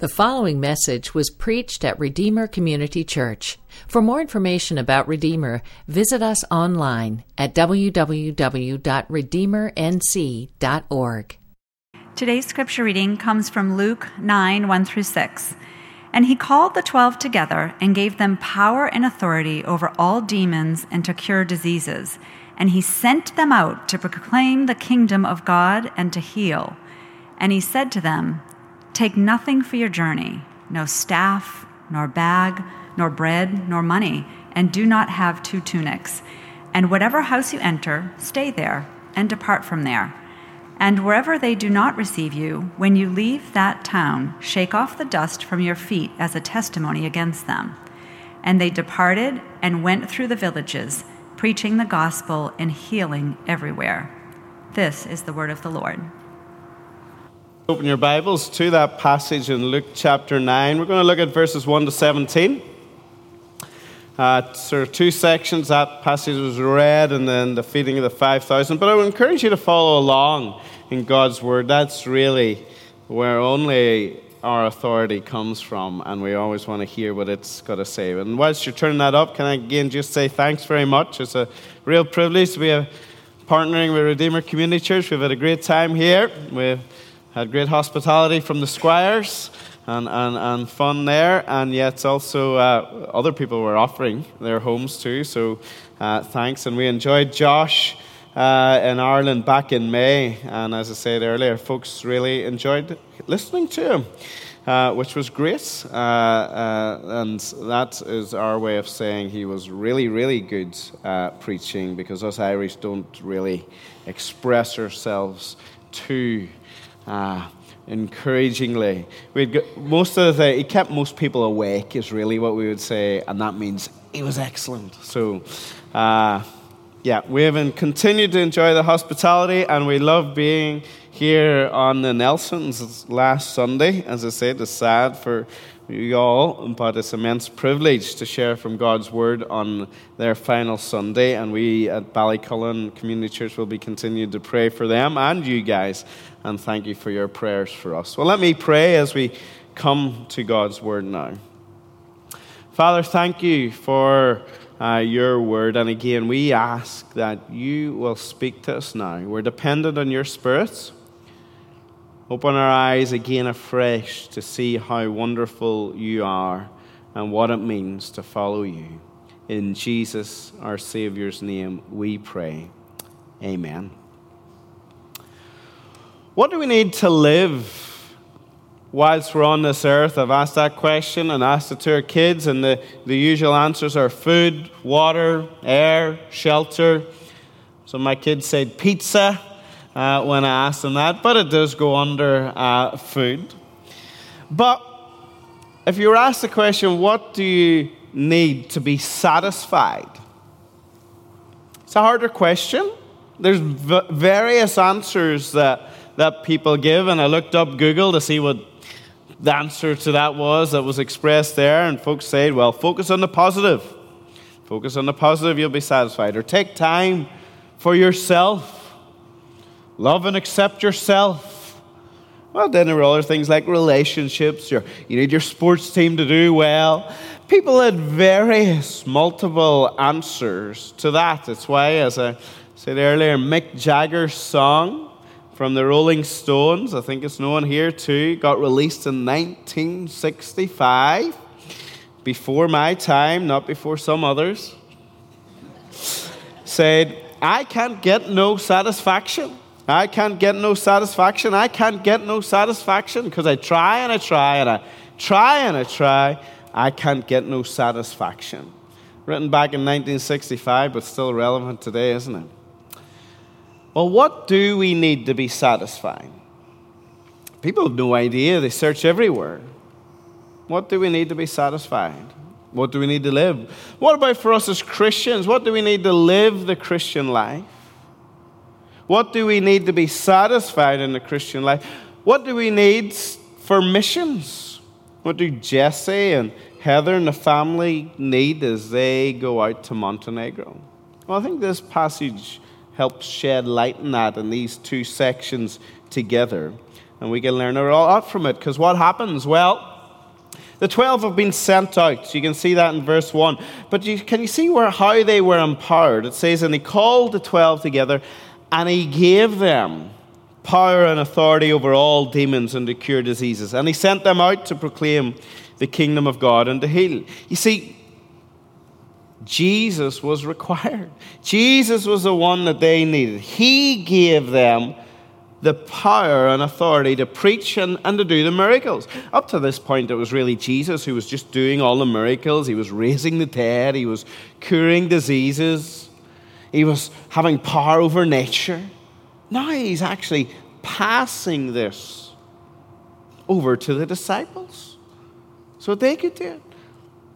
The following message was preached at Redeemer Community Church. For more information about Redeemer, visit us online at www.redeemernc.org. Today's scripture reading comes from Luke 9 1 through 6. And he called the twelve together and gave them power and authority over all demons and to cure diseases. And he sent them out to proclaim the kingdom of God and to heal. And he said to them, Take nothing for your journey no staff, nor bag, nor bread, nor money, and do not have two tunics. And whatever house you enter, stay there, and depart from there. And wherever they do not receive you, when you leave that town, shake off the dust from your feet as a testimony against them. And they departed and went through the villages, preaching the gospel and healing everywhere. This is the word of the Lord. Open your Bibles to that passage in Luke chapter 9. We're going to look at verses 1 to 17. Uh, of two sections. That passage was read and then the feeding of the 5,000. But I would encourage you to follow along in God's Word. That's really where only our authority comes from, and we always want to hear what it's got to say. And whilst you're turning that up, can I again just say thanks very much? It's a real privilege to be partnering with Redeemer Community Church. We've had a great time here. We've had great hospitality from the squires and, and, and fun there, and yet also uh, other people were offering their homes too, so uh, thanks. And we enjoyed Josh uh, in Ireland back in May, and as I said earlier, folks really enjoyed listening to him. Uh, which was great. Uh, uh, and that is our way of saying he was really, really good at preaching because us Irish don't really express ourselves too uh, encouragingly. We'd got, most of the he kept most people awake is really what we would say, and that means he was excellent. So, uh, yeah, we have continued to enjoy the hospitality, and we love being here on the Nelsons last Sunday. As I said, it's sad for you all, but it's immense privilege to share from God's Word on their final Sunday. And we at Ballycullen Community Church will be continuing to pray for them and you guys. And thank you for your prayers for us. Well, let me pray as we come to God's Word now. Father, thank you for uh, your Word. And again, we ask that you will speak to us now. We're dependent on your spirits. Open our eyes again afresh to see how wonderful you are and what it means to follow you. In Jesus, our Savior's name, we pray. Amen. What do we need to live whilst we're on this earth? I've asked that question and asked it to our kids, and the, the usual answers are food, water, air, shelter. So my kids said pizza uh, when I asked them that, but it does go under uh, food. But if you were asked the question, what do you need to be satisfied? It's a harder question. There's v- various answers that, that people give, and I looked up Google to see what the answer to that was that was expressed there, and folks said, well, focus on the positive. Focus on the positive, you'll be satisfied. Or take time for yourself Love and accept yourself. Well, then there are other things like relationships. you need your sports team to do well. People had various, multiple answers to that. It's why, as I said earlier, Mick Jagger's song from the Rolling Stones, I think it's known here too, got released in 1965, before my time, not before some others. Said, I can't get no satisfaction. I can't get no satisfaction. I can't get no satisfaction because I try and I try and I try and I try. I can't get no satisfaction. Written back in 1965, but still relevant today, isn't it? Well, what do we need to be satisfied? People have no idea. They search everywhere. What do we need to be satisfied? What do we need to live? What about for us as Christians? What do we need to live the Christian life? What do we need to be satisfied in the Christian life? What do we need for missions? What do Jesse and Heather and the family need as they go out to Montenegro? Well, I think this passage helps shed light on that in these two sections together. And we can learn a lot from it because what happens? Well, The 12 have been sent out. You can see that in verse 1. But you, can you see where, how they were empowered? It says, And he called the 12 together, and he gave them power and authority over all demons and to cure diseases. And he sent them out to proclaim the kingdom of God and to heal. You see, Jesus was required. Jesus was the one that they needed. He gave them the power and authority to preach and, and to do the miracles. Up to this point, it was really Jesus who was just doing all the miracles. He was raising the dead, he was curing diseases, he was having power over nature. Now he's actually passing this over to the disciples so they could do it.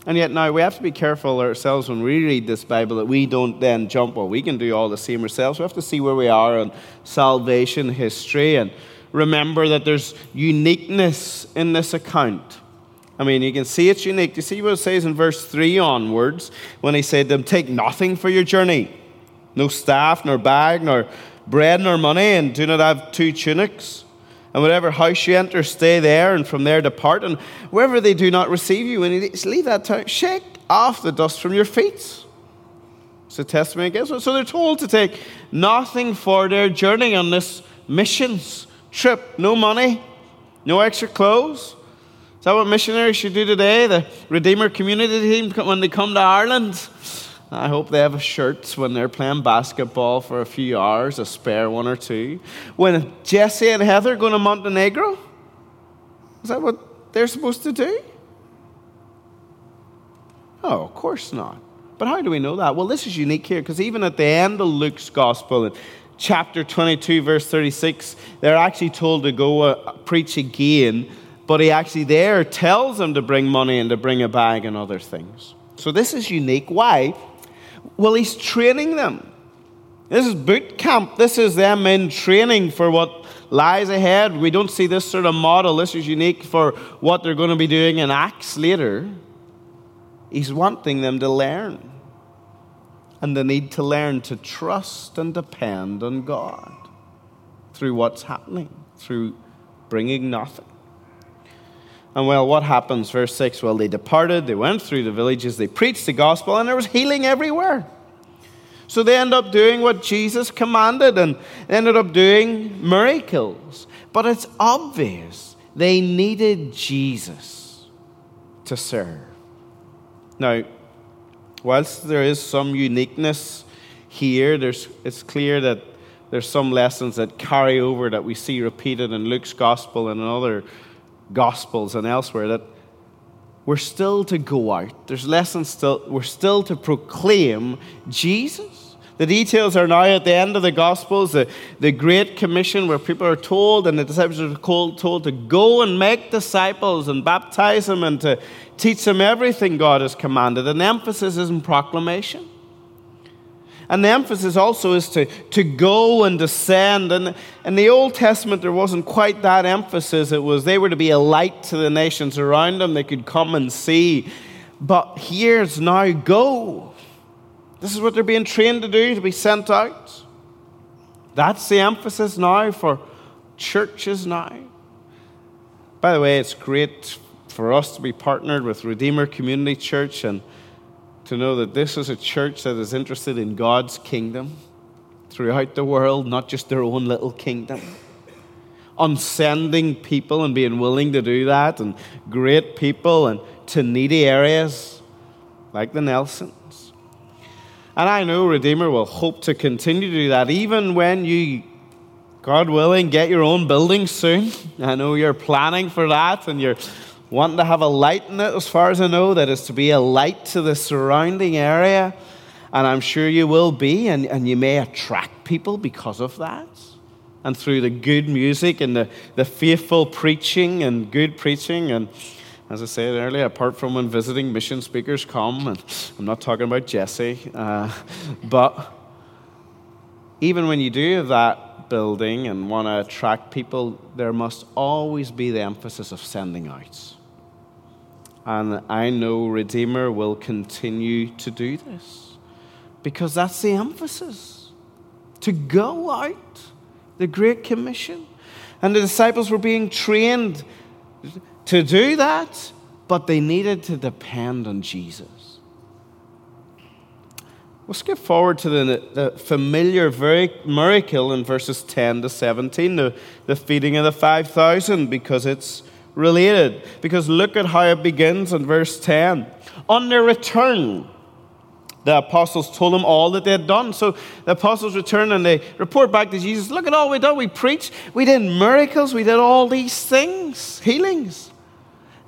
And yet now we have to be careful ourselves when we read this Bible that we don't then jump, well, we can do all the same ourselves. We have to see where we are in salvation history and remember that there's uniqueness in this account. I mean, you can see it's unique. You see what it says in verse 3 onwards when he said to them, Take nothing for your journey no staff, nor bag, nor bread, nor money, and do not have two tunics? And whatever house you enter, stay there, and from there depart. And wherever they do not receive you, and leave that town, shake off the dust from your feet. It's a testimony against it. So they're told to take nothing for their journey on this missions trip. No money, no extra clothes. Is that what missionaries should do today? The Redeemer community team, when they come to Ireland, I hope they have a shirt when they're playing basketball for a few hours, a spare one or two. When Jesse and Heather go to Montenegro, is that what they're supposed to do? Oh, of course not. But how do we know that? Well, this is unique here because even at the end of Luke's gospel, in chapter 22, verse 36, they're actually told to go uh, preach again, but he actually there tells them to bring money and to bring a bag and other things. So this is unique. Why? Well, he's training them. This is boot camp. This is them in training for what lies ahead. We don't see this sort of model. This is unique for what they're going to be doing in Acts later. He's wanting them to learn. And they need to learn to trust and depend on God through what's happening, through bringing nothing. And well, what happens? Verse 6 Well, they departed, they went through the villages, they preached the gospel, and there was healing everywhere. So they end up doing what Jesus commanded and ended up doing miracles. But it's obvious they needed Jesus to serve. Now, whilst there is some uniqueness here, there's, it's clear that there's some lessons that carry over that we see repeated in Luke's gospel and in other Gospels and elsewhere that we're still to go out. There's lessons still, we're still to proclaim Jesus. The details are now at the end of the Gospels, the, the Great Commission, where people are told, and the disciples are told, told to go and make disciples and baptize them and to teach them everything God has commanded. And emphasis is in proclamation. And the emphasis also is to, to go and descend. And in the Old Testament, there wasn't quite that emphasis. It was they were to be a light to the nations around them, they could come and see. But here's now go. This is what they're being trained to do, to be sent out. That's the emphasis now for churches now. By the way, it's great for us to be partnered with Redeemer Community Church and to know that this is a church that is interested in God's kingdom throughout the world, not just their own little kingdom. On sending people and being willing to do that, and great people and to needy areas like the Nelsons. And I know Redeemer will hope to continue to do that even when you, God willing, get your own building soon. I know you're planning for that and you're wanting to have a light in it, as far as I know, that is to be a light to the surrounding area. And I'm sure you will be, and, and you may attract people because of that. And through the good music and the, the faithful preaching and good preaching. And as I said earlier, apart from when visiting mission speakers come, and I'm not talking about Jesse, uh, but even when you do that building and want to attract people, there must always be the emphasis of sending out. And I know Redeemer will continue to do this because that's the emphasis to go out, the Great Commission. And the disciples were being trained to do that but they needed to depend on Jesus. We'll skip forward to the, the familiar miracle in verses 10 to 17, the, the feeding of the 5,000, because it's related. Because look at how it begins in verse 10. On their return, the apostles told them all that they had done. So the apostles return and they report back to Jesus Look at all we done. We preached, we did miracles, we did all these things, healings.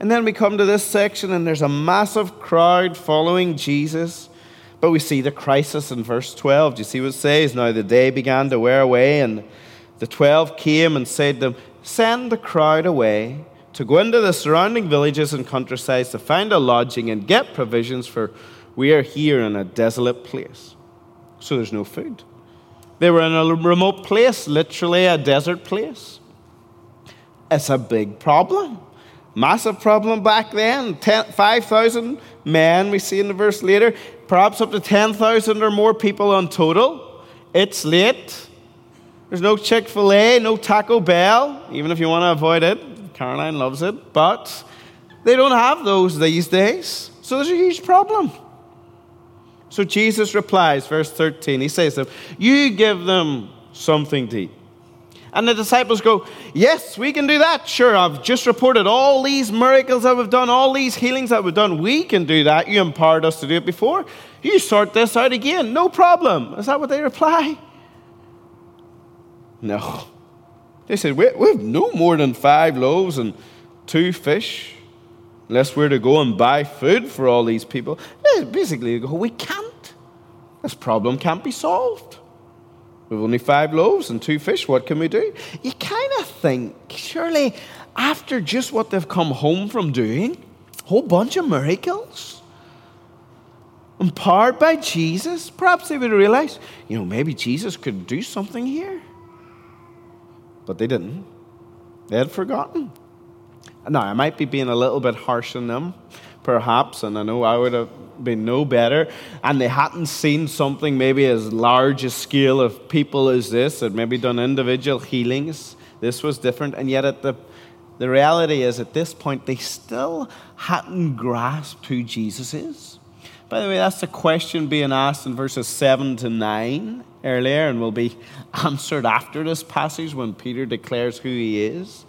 And then we come to this section and there's a massive crowd following Jesus. But we see the crisis in verse 12. Do you see what it says? Now the day began to wear away, and the twelve came and said to them, Send the crowd away to go into the surrounding villages and countrysides to find a lodging and get provisions, for we are here in a desolate place. So there's no food. They were in a remote place, literally a desert place. It's a big problem. Massive problem back then. 5,000 men, we see in the verse later, perhaps up to 10,000 or more people on total. It's late. There's no Chick fil A, no Taco Bell, even if you want to avoid it. Caroline loves it. But they don't have those these days. So there's a huge problem. So Jesus replies, verse 13, he says to them, You give them something to eat. And the disciples go, Yes, we can do that. Sure, I've just reported all these miracles that we've done, all these healings that we've done. We can do that. You empowered us to do it before. You sort this out again. No problem. Is that what they reply? No. They said, we, we have no more than five loaves and two fish, unless we're to go and buy food for all these people. Basically, they go, We can't. This problem can't be solved. We've only five loaves and two fish. What can we do? You kind of think, surely, after just what they've come home from doing, a whole bunch of miracles, empowered by Jesus, perhaps they would realize, you know, maybe Jesus could do something here. But they didn't. They had forgotten. Now, I might be being a little bit harsh on them, perhaps, and I know I would have been no better, and they hadn't seen something maybe as large a scale of people as this, had maybe done individual healings. This was different, and yet at the the reality is at this point they still hadn't grasped who Jesus is. By the way, that's the question being asked in verses 7 to 9 earlier, and we'll be answered after this passage when Peter declares who he is.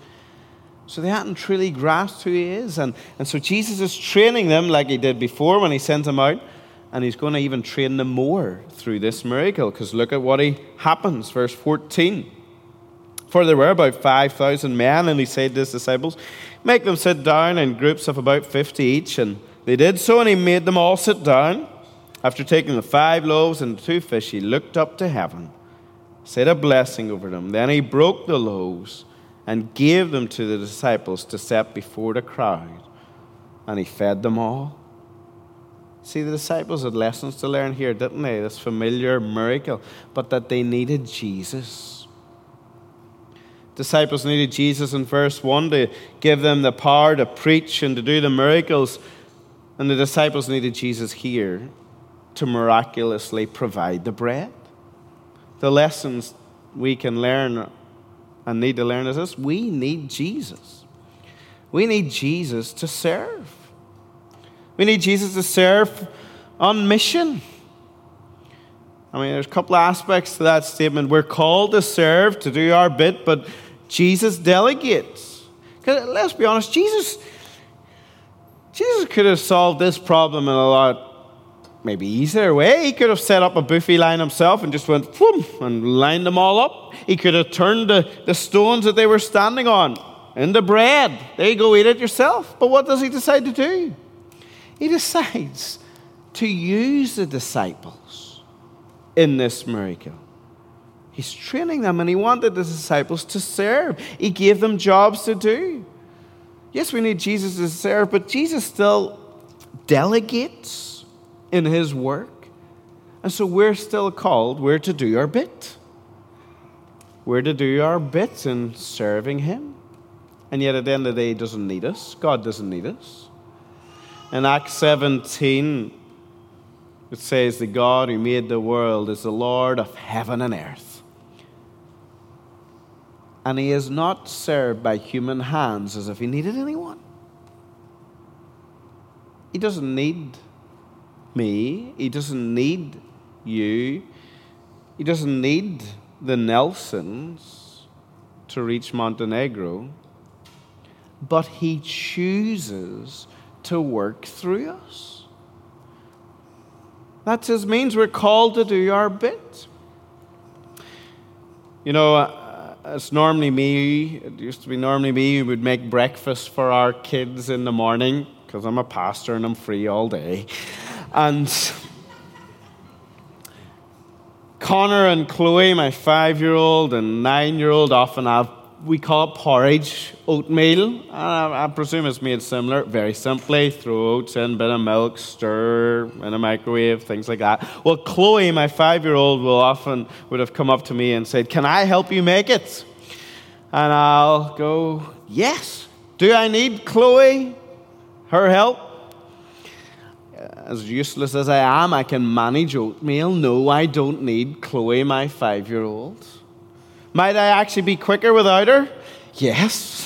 So they hadn't truly grasped who he is. And, and so Jesus is training them like he did before when he sent them out. And he's going to even train them more through this miracle. Because look at what he happens. Verse 14. For there were about 5,000 men, and he said to his disciples, Make them sit down in groups of about 50 each. And they did so, and he made them all sit down. After taking the five loaves and the two fish, he looked up to heaven, said a blessing over them. Then he broke the loaves and gave them to the disciples to set before the crowd, and he fed them all. See, the disciples had lessons to learn here, didn't they? This familiar miracle, but that they needed Jesus. Disciples needed Jesus in verse 1 to give them the power to preach and to do the miracles, and the disciples needed Jesus here to miraculously provide the bread. The lessons we can learn and need to learn is this we need Jesus. We need Jesus to serve. We need Jesus to serve on mission. I mean, there's a couple aspects to that statement. We're called to serve, to do our bit, but Jesus delegates. Let's be honest, Jesus, Jesus could have solved this problem in a lot maybe easier way. He could have set up a buffet line himself and just went whoom, and lined them all up. He could have turned the, the stones that they were standing on into bread. There you go, eat it yourself. But what does he decide to do? He decides to use the disciples in this miracle. He's training them and he wanted the disciples to serve. He gave them jobs to do. Yes, we need Jesus to serve, but Jesus still delegates in His work. And so we're still called, we're to do our bit. We're to do our bit in serving Him. And yet at the end of the day, He doesn't need us. God doesn't need us. In Acts 17, it says, The God who made the world is the Lord of heaven and earth. And He is not served by human hands as if He needed anyone. He doesn't need me. He doesn't need you. He doesn't need the Nelsons to reach Montenegro. But He chooses to work through us. That just means we're called to do our bit. You know, uh, it's normally me, it used to be normally me who would make breakfast for our kids in the morning because I'm a pastor and I'm free all day. And Connor and Chloe, my five year old and nine year old, often have we call it porridge, oatmeal. I, I, presume it's made similar, very simply. Throw oats in, bit of milk, stir in a microwave, things like that. Well, Chloe, my five-year-old, will often would have come up to me and said, "Can I help you make it?" And I'll go, "Yes." Do I need Chloe, her help? As useless as I am, I can manage oatmeal. No, I don't need Chloe, my five-year-old. Might I actually be quicker without her? Yes,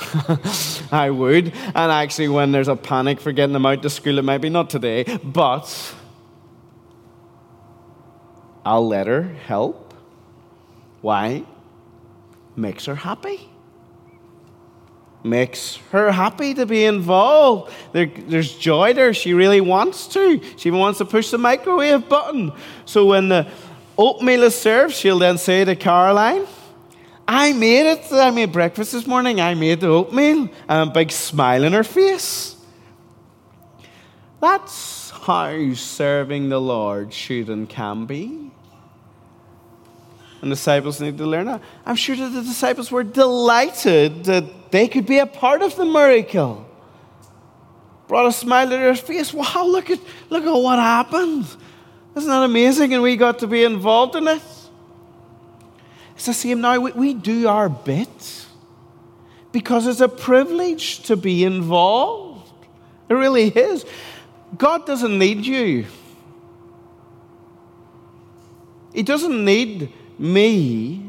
I would. And actually, when there's a panic for getting them out to school, it might be not today, but I'll let her help. Why? Makes her happy. Makes her happy to be involved. There, there's joy there. She really wants to. She even wants to push the microwave button. So when the oatmeal is served, she'll then say to Caroline, I made it. I made breakfast this morning. I made the oatmeal. And a big smile on her face. That's how serving the Lord should and can be. And disciples need to learn that. I'm sure that the disciples were delighted that they could be a part of the miracle. Brought a smile to their face. Wow, look at, look at what happened. Isn't that amazing? And we got to be involved in it. It's the same now. We, we do our bit because it's a privilege to be involved. It really is. God doesn't need you, He doesn't need me,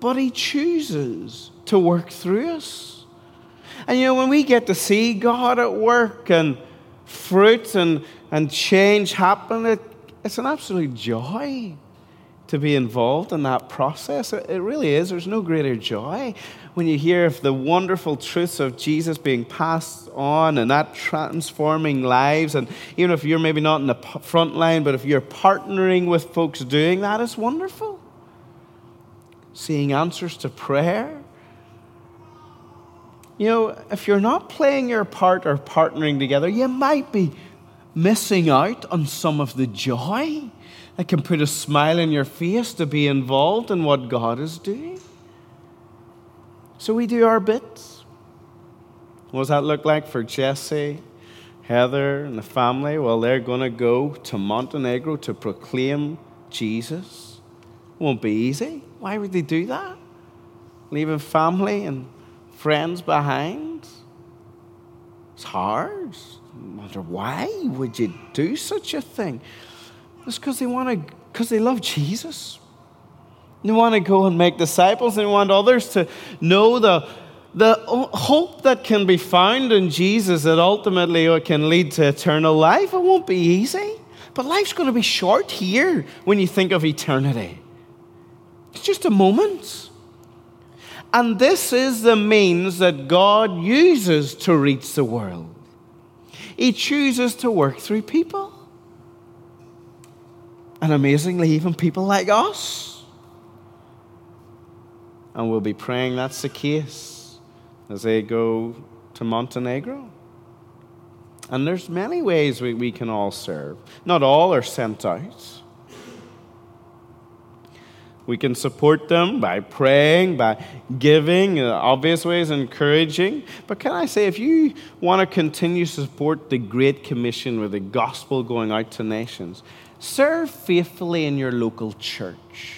but He chooses to work through us. And you know, when we get to see God at work and fruit and, and change happen, it, it's an absolute joy to be involved in that process. It really is. There's no greater joy when you hear of the wonderful truths of Jesus being passed on and that transforming lives. And even if you're maybe not in the front line, but if you're partnering with folks doing that, it's wonderful. Seeing answers to prayer. You know, if you're not playing your part or partnering together, you might be missing out on some of the joy that can put a smile on your face to be involved in what God is doing. So we do our bits. What does that look like for Jesse, Heather, and the family? Well, they're going to go to Montenegro to proclaim Jesus. Won't be easy. Why would they do that? Leaving family and friends behind? It's hard. I wonder why would you do such a thing? It's because they want to, because they love Jesus. They want to go and make disciples. They want others to know the, the hope that can be found in Jesus that ultimately it can lead to eternal life. It won't be easy. But life's going to be short here when you think of eternity. It's just a moment. And this is the means that God uses to reach the world. He chooses to work through people. And amazingly, even people like us. And we'll be praying that's the case as they go to Montenegro. And there's many ways we, we can all serve. Not all are sent out. We can support them by praying, by giving, uh, obvious ways, encouraging. But can I say, if you want to continue to support the Great Commission with the gospel going out to nations, Serve faithfully in your local church.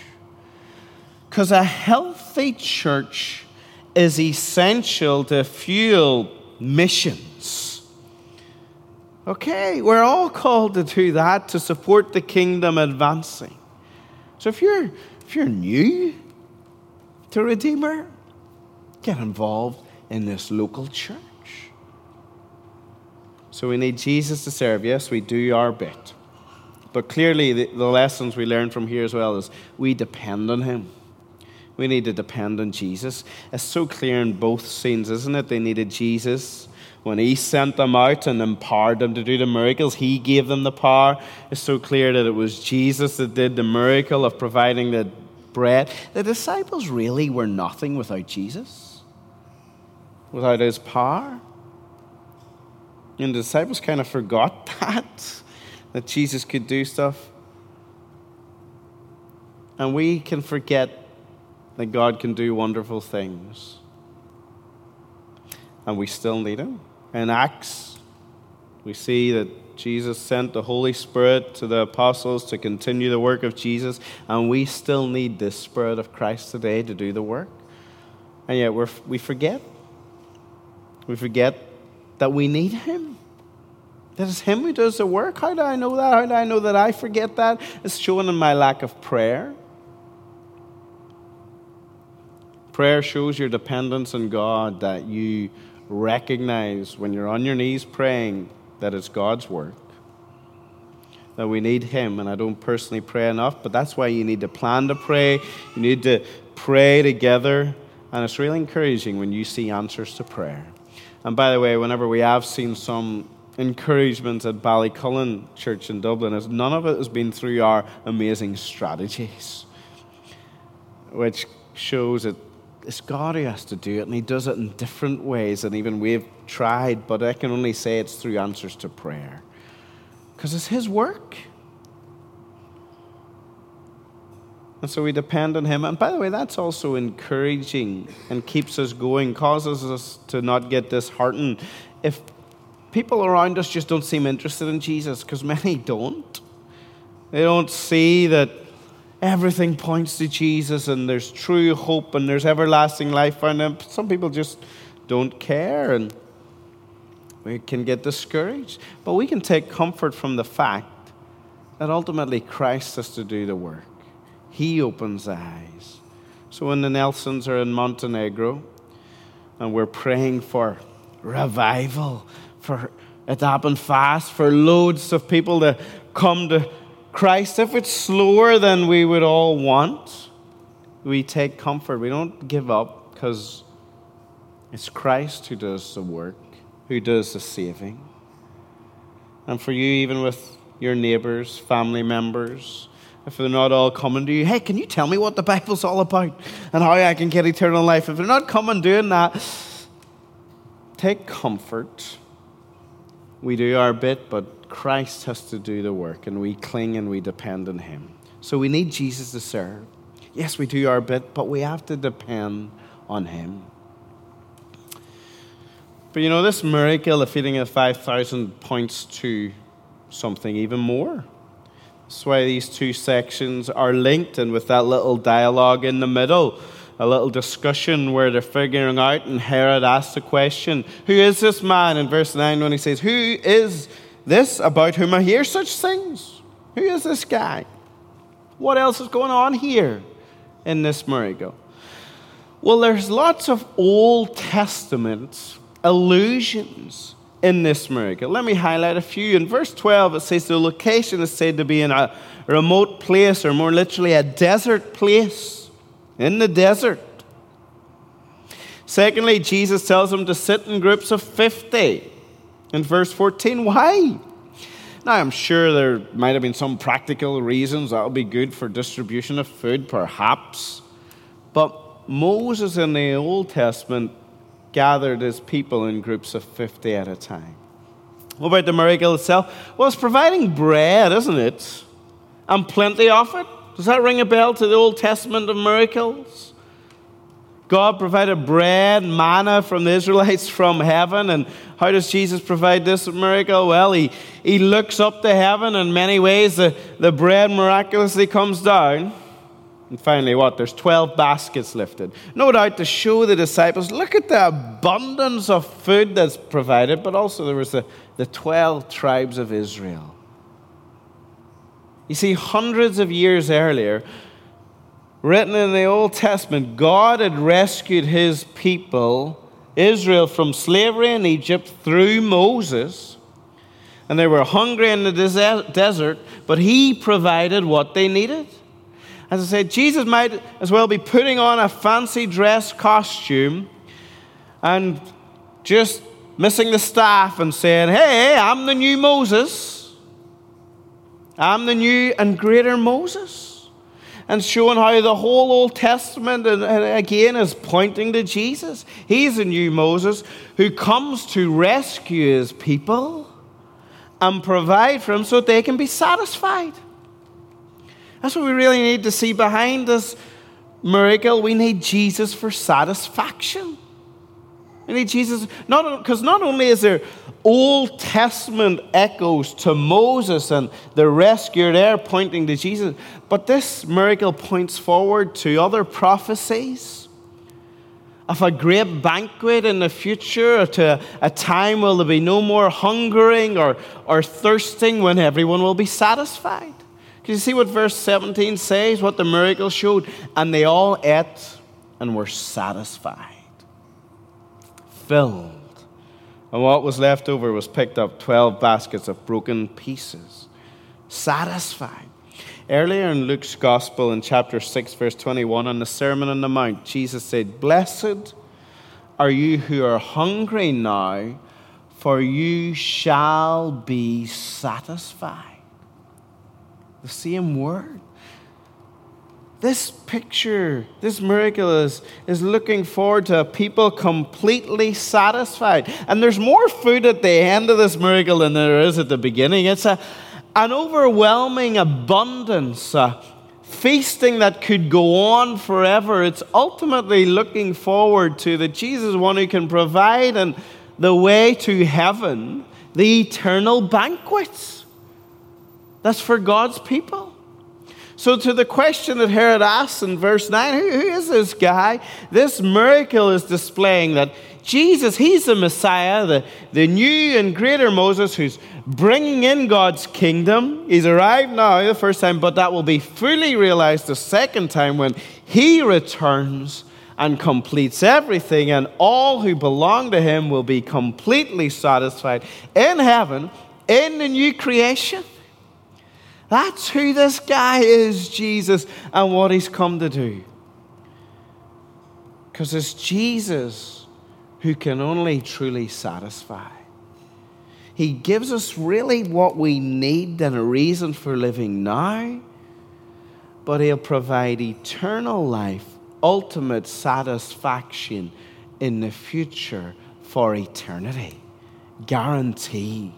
Because a healthy church is essential to fuel missions. Okay, we're all called to do that to support the kingdom advancing. So if you're if you're new to Redeemer, get involved in this local church. So we need Jesus to serve. Yes, we do our bit. But clearly, the, the lessons we learn from here as well is we depend on Him. We need to depend on Jesus. It's so clear in both scenes, isn't it? They needed Jesus. When he sent them out and empowered them to do the miracles, he gave them the power. It's so clear that it was Jesus that did the miracle of providing the bread. The disciples really were nothing without Jesus, without his power. And the disciples kind of forgot that, that Jesus could do stuff. And we can forget that God can do wonderful things. And we still need Him. In Acts, we see that Jesus sent the Holy Spirit to the apostles to continue the work of Jesus, and we still need the Spirit of Christ today to do the work. And yet we we forget. We forget that we need Him. That it's Him who does the work. How do I know that? How do I know that I forget that? It's shown in my lack of prayer. Prayer shows your dependence on God, that you recognize when you're on your knees praying that it's God's work. That we need Him, and I don't personally pray enough, but that's why you need to plan to pray. You need to pray together, and it's really encouraging when you see answers to prayer. And by the way, whenever we have seen some encouragement at Ballycullen Church in Dublin, is none of it has been through our amazing strategies, which shows that it's God who has to do it, and He does it in different ways than even we've tried, but I can only say it's through answers to prayer. Because it's His work. And so we depend on Him. And by the way, that's also encouraging and keeps us going, causes us to not get disheartened. If people around us just don't seem interested in Jesus, because many don't, they don't see that everything points to Jesus and there's true hope and there's everlasting life for them. Um, some people just don't care and we can get discouraged. But we can take comfort from the fact that ultimately Christ has to do the work. He opens the eyes. So when the Nelsons are in Montenegro and we're praying for revival, for it to happen fast, for loads of people to come to Christ, if it's slower than we would all want, we take comfort. We don't give up because it's Christ who does the work, who does the saving. And for you, even with your neighbors, family members, if they're not all coming to you, hey, can you tell me what the Bible's all about and how I can get eternal life? If they're not coming doing that, take comfort. We do our bit, but Christ has to do the work, and we cling and we depend on Him. So we need Jesus to serve. Yes, we do our bit, but we have to depend on Him. But you know, this miracle, of feeding of 5,000, points to something even more. That's why these two sections are linked, and with that little dialogue in the middle, a little discussion where they're figuring out, and Herod asks the question, Who is this man? In verse 9, when he says, Who is this about whom I hear such things. Who is this guy? What else is going on here in this miracle? Well, there's lots of Old Testament allusions in this miracle. Let me highlight a few. In verse 12, it says the location is said to be in a remote place, or more literally, a desert place. In the desert. Secondly, Jesus tells them to sit in groups of 50 in verse 14. Why? Now, I'm sure there might have been some practical reasons that would be good for distribution of food, perhaps. But Moses in the Old Testament gathered his people in groups of 50 at a time. What about the miracle itself? Well, it's providing bread, isn't it? And plenty of it. Does that ring a bell to the Old Testament of miracles? God provided bread, manna from the Israelites from heaven. And how does Jesus provide this miracle? Well, he, he looks up to heaven. In many ways, the, the bread miraculously comes down. And finally, what? There's 12 baskets lifted. No doubt to show the disciples look at the abundance of food that's provided, but also there was the, the 12 tribes of Israel. You see, hundreds of years earlier, written in the Old Testament, God had rescued his people, Israel, from slavery in Egypt through Moses. and they were hungry in the desert, but He provided what they needed. As I said, Jesus might as well be putting on a fancy dress costume and just missing the staff and saying, Hey, I'm the new Moses. I'm the new and greater Moses and showing how the whole Old Testament, and, again, is pointing to Jesus. He's a new Moses who comes to rescue his people and provide for them so they can be satisfied. That's what we really need to see behind this miracle. We need Jesus for satisfaction. We need Jesus, not because not only is there Old Testament echoes to Moses and the rescuer there pointing to Jesus. But this miracle points forward to other prophecies of a great banquet in the future, to a time where there'll be no more hungering or, or thirsting when everyone will be satisfied. Can you see what verse 17 says, what the miracle showed? And they all ate and were satisfied, filled and what was left over was picked up 12 baskets of broken pieces. Satisfied. Earlier in Luke's Gospel, in chapter 6, verse 21, on the Sermon on the Mount, Jesus said, Blessed are you who are hungry now, for you shall be satisfied. The same word. This picture, this miracle is, looking forward to people completely satisfied. And there's more food at the end of this miracle than there is at the beginning. It's a, an overwhelming abundance, a feasting that could go on forever. It's ultimately looking forward to that Jesus one who can provide and the way to heaven, the eternal banquets. That's for God's people. So, to the question that Herod asks in verse 9, who, who is this guy? This miracle is displaying that Jesus, he's the Messiah, the, the new and greater Moses who's bringing in God's kingdom. He's arrived now the first time, but that will be fully realized the second time when he returns and completes everything, and all who belong to him will be completely satisfied in heaven in the new creation. That's who this guy is, Jesus, and what he's come to do. Because it's Jesus who can only truly satisfy. He gives us really what we need and a reason for living now, but He'll provide eternal life, ultimate satisfaction in the future for eternity. Guaranteed.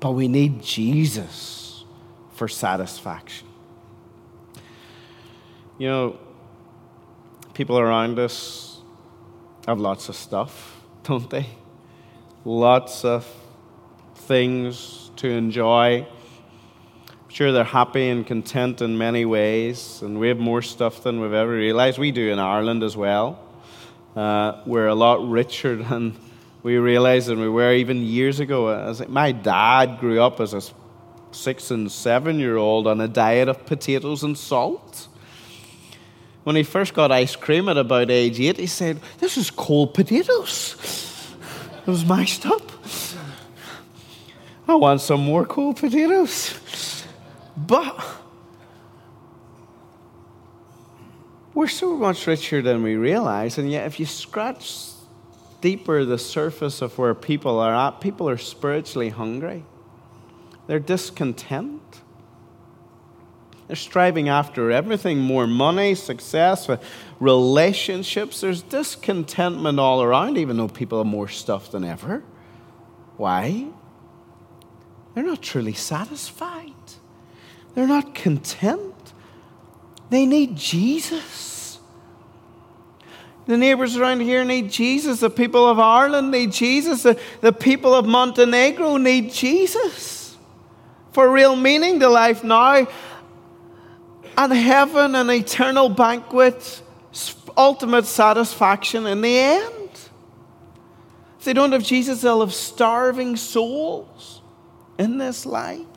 But we need Jesus for satisfaction. You know, people around us have lots of stuff, don't they? Lots of things to enjoy. I'm sure they're happy and content in many ways, and we have more stuff than we've ever realized. We do in Ireland as well. Uh, we're a lot richer than we realized than we were even years ago. As my dad grew up as a six and seven year old on a diet of potatoes and salt. When he first got ice cream at about age eight, he said, This is cold potatoes. It was mashed up. I want some more cold potatoes. But we're so much richer than we realize, and yet if you scratch deeper the surface of where people are at, people are spiritually hungry. They're discontent. They're striving after everything more money, success, uh, relationships. There's discontentment all around, even though people have more stuff than ever. Why? They're not truly satisfied, they're not content. They need Jesus. The neighbors around here need Jesus. The people of Ireland need Jesus. The, the people of Montenegro need Jesus for real meaning to life now. And heaven, an eternal banquet, ultimate satisfaction in the end. If they don't have Jesus, they'll have starving souls in this life.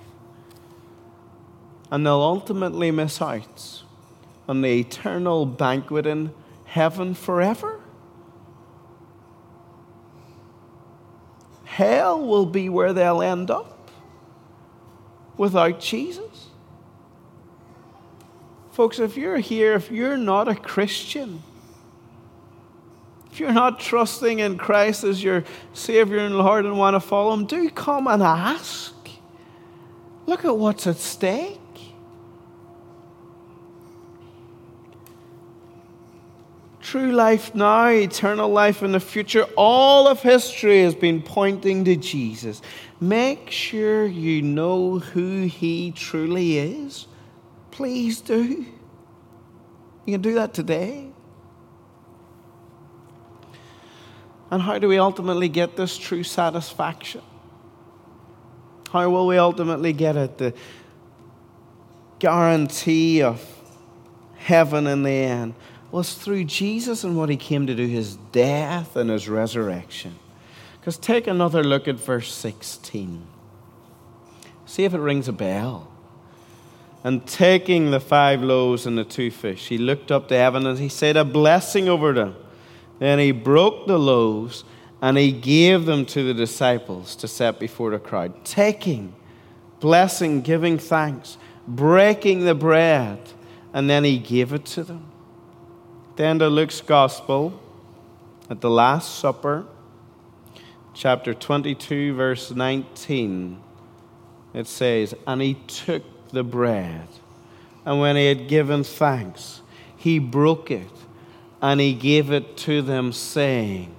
And they'll ultimately miss out on the eternal banquet in heaven forever. Hell will be where they'll end up. Without Jesus. Folks, if you're here, if you're not a Christian, if you're not trusting in Christ as your Savior and Lord and want to follow Him, do come and ask. Look at what's at stake. True life now, eternal life in the future, all of history has been pointing to Jesus. Make sure you know who He truly is. Please do. You can do that today. And how do we ultimately get this true satisfaction? How will we ultimately get it? The guarantee of heaven in the end was through Jesus and what he came to do, his death and his resurrection. Because take another look at verse 16. See if it rings a bell. And taking the five loaves and the two fish, he looked up to heaven and he said a blessing over them. Then he broke the loaves and he gave them to the disciples to set before the crowd. Taking, blessing, giving thanks, breaking the bread, and then he gave it to them. Then to Luke's Gospel, at the Last Supper, chapter 22, verse 19, it says, And he took the bread, and when he had given thanks, he broke it, and he gave it to them, saying,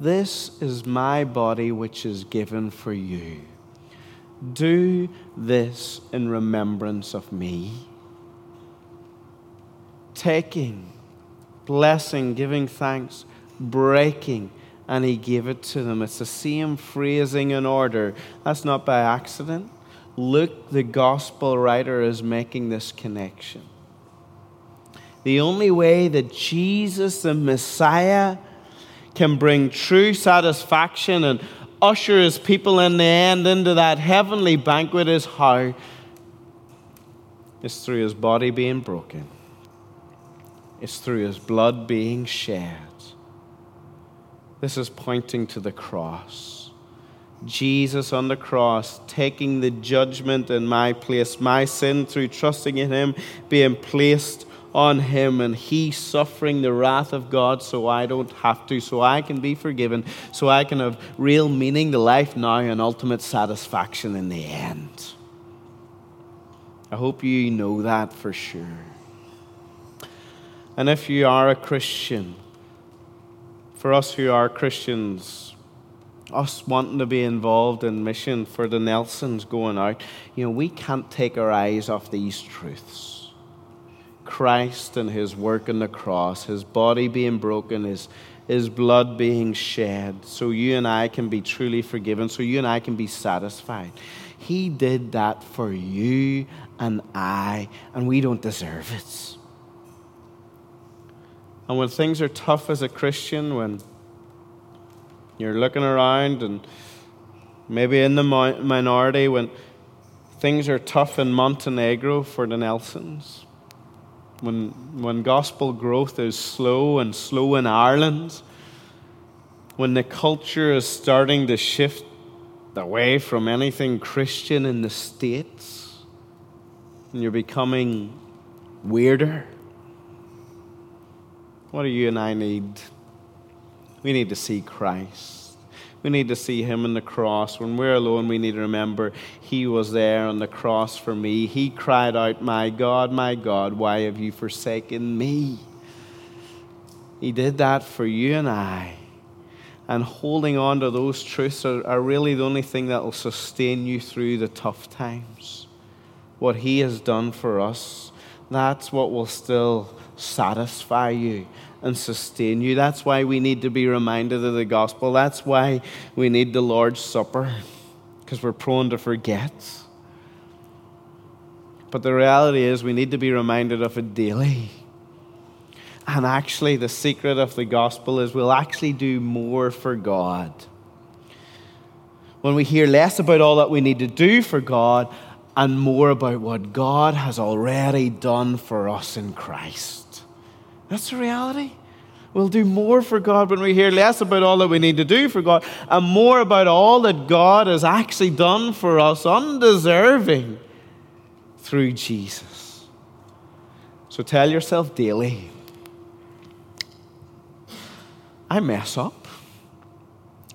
This is my body which is given for you. Do this in remembrance of me. Taking, blessing, giving thanks, breaking, and he gave it to them. It's the same phrasing and order. That's not by accident. Luke, the gospel writer, is making this connection. The only way that Jesus, the Messiah, can bring true satisfaction and usher his people in the end into that heavenly banquet is how? It's through his body being broken it's through his blood being shed. This is pointing to the cross. Jesus on the cross taking the judgment in my place, my sin through trusting in him being placed on him, and he suffering the wrath of God so I don't have to, so I can be forgiven, so I can have real meaning to life now and ultimate satisfaction in the end. I hope you know that for sure. And if you are a Christian, for us who are Christians, us wanting to be involved in mission for the Nelsons going out, you know, we can't take our eyes off these truths. Christ and his work on the cross, his body being broken, his, his blood being shed, so you and I can be truly forgiven, so you and I can be satisfied. He did that for you and I, and we don't deserve it. And when things are tough as a Christian, when you're looking around and maybe in the minority, when things are tough in Montenegro for the Nelsons, when, when gospel growth is slow and slow in Ireland, when the culture is starting to shift away from anything Christian in the States, and you're becoming weirder what do you and I need? We need to see Christ. We need to see Him on the cross. When we're alone, we need to remember He was there on the cross for me. He cried out, My God, my God, why have you forsaken me? He did that for you and I. And holding on to those truths are, are really the only thing that will sustain you through the tough times. What He has done for us, that's what will still satisfy you and sustain you. That's why we need to be reminded of the gospel. That's why we need the Lord's Supper, because we're prone to forget. But the reality is, we need to be reminded of it daily. And actually, the secret of the gospel is we'll actually do more for God. When we hear less about all that we need to do for God and more about what God has already done for us in Christ. That's the reality. We'll do more for God when we hear less about all that we need to do for God and more about all that God has actually done for us, undeserving, through Jesus. So tell yourself daily I mess up.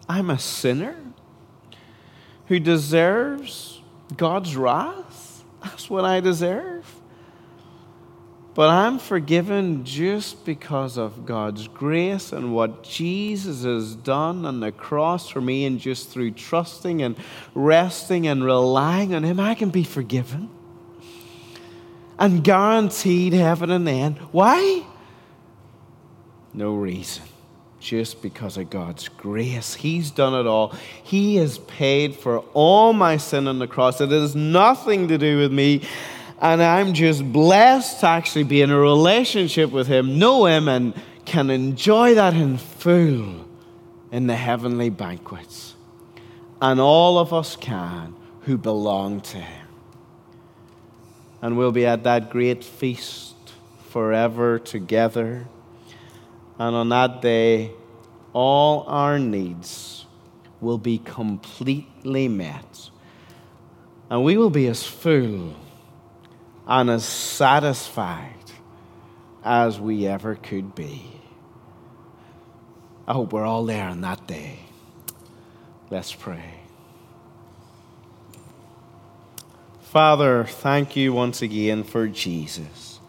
I'm a sinner who deserves God's wrath. That's what I deserve. But I'm forgiven just because of God's grace and what Jesus has done on the cross for me, and just through trusting and resting and relying on Him, I can be forgiven and guaranteed heaven and end. Why? No reason. Just because of God's grace. He's done it all. He has paid for all my sin on the cross. It has nothing to do with me. And I'm just blessed to actually be in a relationship with Him, know Him, and can enjoy that in full in the heavenly banquets. And all of us can who belong to Him. And we'll be at that great feast forever together. And on that day, all our needs will be completely met. And we will be as full and as satisfied as we ever could be. I hope we're all there on that day. Let's pray. Father, thank you once again for Jesus.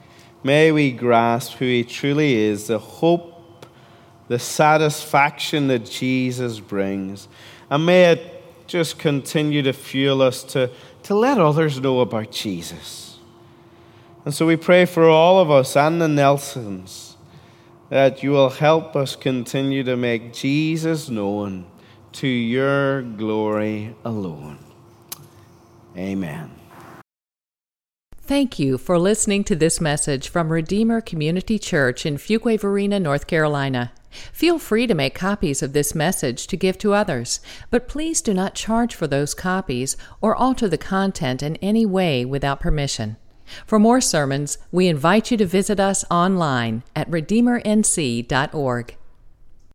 May we grasp who he truly is, the hope, the satisfaction that Jesus brings. And may it just continue to fuel us to, to let others know about Jesus. And so we pray for all of us and the Nelsons that you will help us continue to make Jesus known to your glory alone. Amen. Thank you for listening to this message from Redeemer Community Church in Fuquay-Varina, North Carolina. Feel free to make copies of this message to give to others, but please do not charge for those copies or alter the content in any way without permission. For more sermons, we invite you to visit us online at redeemernc.org.